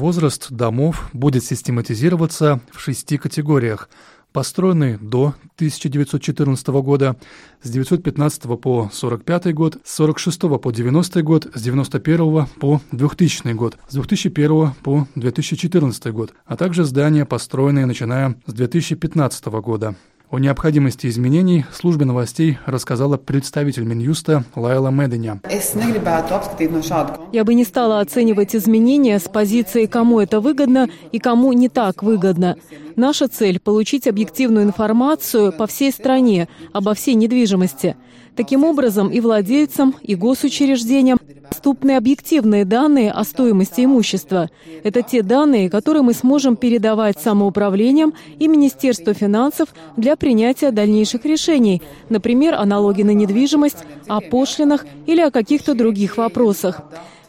Возраст домов будет систематизироваться в шести категориях. Построенные до 1914 года, с 915 по 45 год, с 46 по 90 год, с 91 по 2000 год, с 2001 по 2014 год, а также здания, построенные начиная с 2015 года. О необходимости изменений службе новостей рассказала представитель Минюста Лайла Меденя. Я бы не стала оценивать изменения с позиции, кому это выгодно и кому не так выгодно. Наша цель – получить объективную информацию по всей стране обо всей недвижимости. Таким образом, и владельцам, и госучреждениям доступны объективные данные о стоимости имущества. Это те данные, которые мы сможем передавать самоуправлениям и Министерству финансов для принятия дальнейших решений, например, о налоге на недвижимость, о пошлинах или о каких-то других вопросах.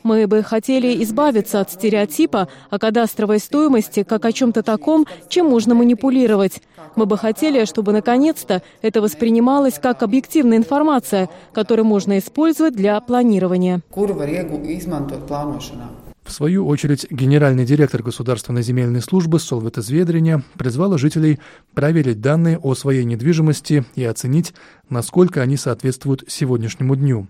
Мы бы хотели избавиться от стереотипа о кадастровой стоимости как о чем-то таком, чем можно манипулировать. Мы бы хотели, чтобы наконец-то это воспринималось как объективная информация, которую можно использовать для планирования. В свою очередь, генеральный директор Государственной земельной службы Солвета Зведрения призвала жителей проверить данные о своей недвижимости и оценить, насколько они соответствуют сегодняшнему дню.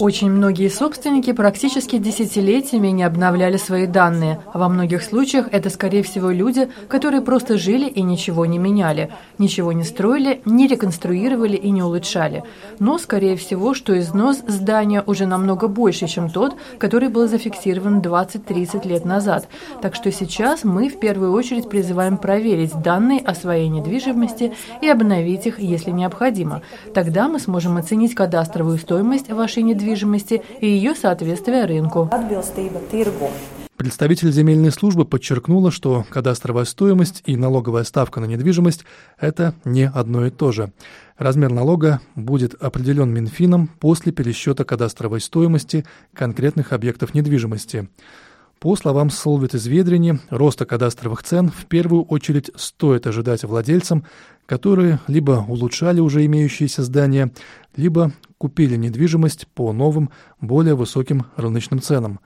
Очень многие собственники практически десятилетиями не обновляли свои данные, а во многих случаях это, скорее всего, люди, которые просто жили и ничего не меняли, ничего не строили, не реконструировали и не улучшали. Но, скорее всего, что износ здания уже намного больше, чем тот, который был зафиксирован 20-30 лет назад. Так что сейчас мы в первую очередь призываем проверить данные о своей недвижимости и обновить их, если необходимо необходимо. Тогда мы сможем оценить кадастровую стоимость вашей недвижимости и ее соответствие рынку. Представитель земельной службы подчеркнула, что кадастровая стоимость и налоговая ставка на недвижимость – это не одно и то же. Размер налога будет определен Минфином после пересчета кадастровой стоимости конкретных объектов недвижимости. По словам Солвит из Ведрени, роста кадастровых цен в первую очередь стоит ожидать владельцам, которые либо улучшали уже имеющиеся здания, либо купили недвижимость по новым, более высоким рыночным ценам.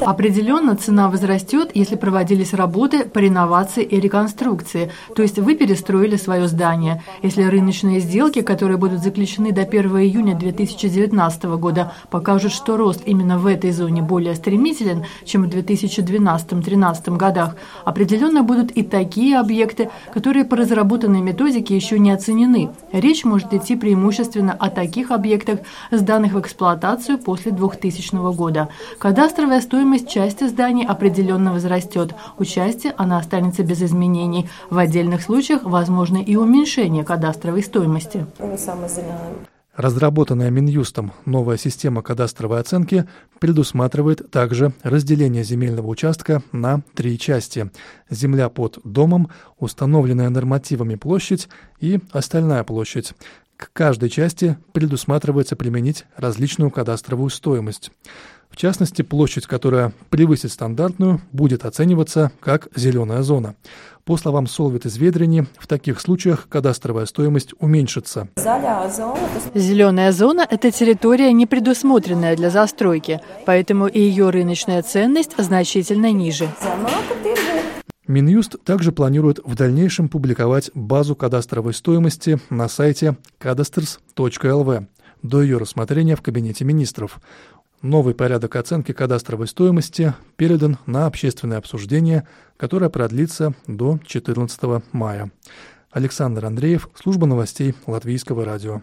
Определенно цена возрастет, если проводились работы по реновации и реконструкции, то есть вы перестроили свое здание. Если рыночные сделки, которые будут заключены до 1 июня 2019 года, покажут, что рост именно в этой зоне более стремителен, чем в 2012-2013 годах, определенно будут и такие объекты, которые по разработанной методике еще не оценены. Речь может идти преимущественно о таких объектах, сданных в эксплуатацию после 2000 года. Кадастровая стоимость части зданий определенно возрастет. У части она останется без изменений. В отдельных случаях возможно и уменьшение кадастровой стоимости. Разработанная Минюстом новая система кадастровой оценки предусматривает также разделение земельного участка на три части. Земля под домом, установленная нормативами площадь и остальная площадь. К каждой части предусматривается применить различную кадастровую стоимость. В частности, площадь, которая превысит стандартную, будет оцениваться как зеленая зона. По словам Солвит из Ведрени, в таких случаях кадастровая стоимость уменьшится. Зеленая зона – это территория, не предусмотренная для застройки, поэтому и ее рыночная ценность значительно ниже. Минюст также планирует в дальнейшем публиковать базу кадастровой стоимости на сайте cadasters.lv до ее рассмотрения в Кабинете министров. Новый порядок оценки кадастровой стоимости передан на общественное обсуждение, которое продлится до 14 мая. Александр Андреев, служба новостей Латвийского радио.